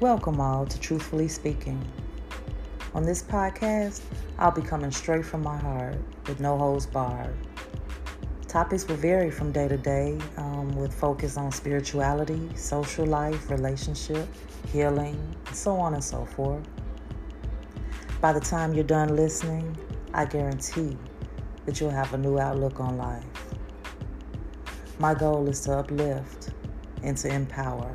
Welcome all to Truthfully Speaking. On this podcast, I'll be coming straight from my heart with no holds barred. Topics will vary from day to day um, with focus on spirituality, social life, relationship, healing, and so on and so forth. By the time you're done listening, I guarantee that you'll have a new outlook on life. My goal is to uplift and to empower.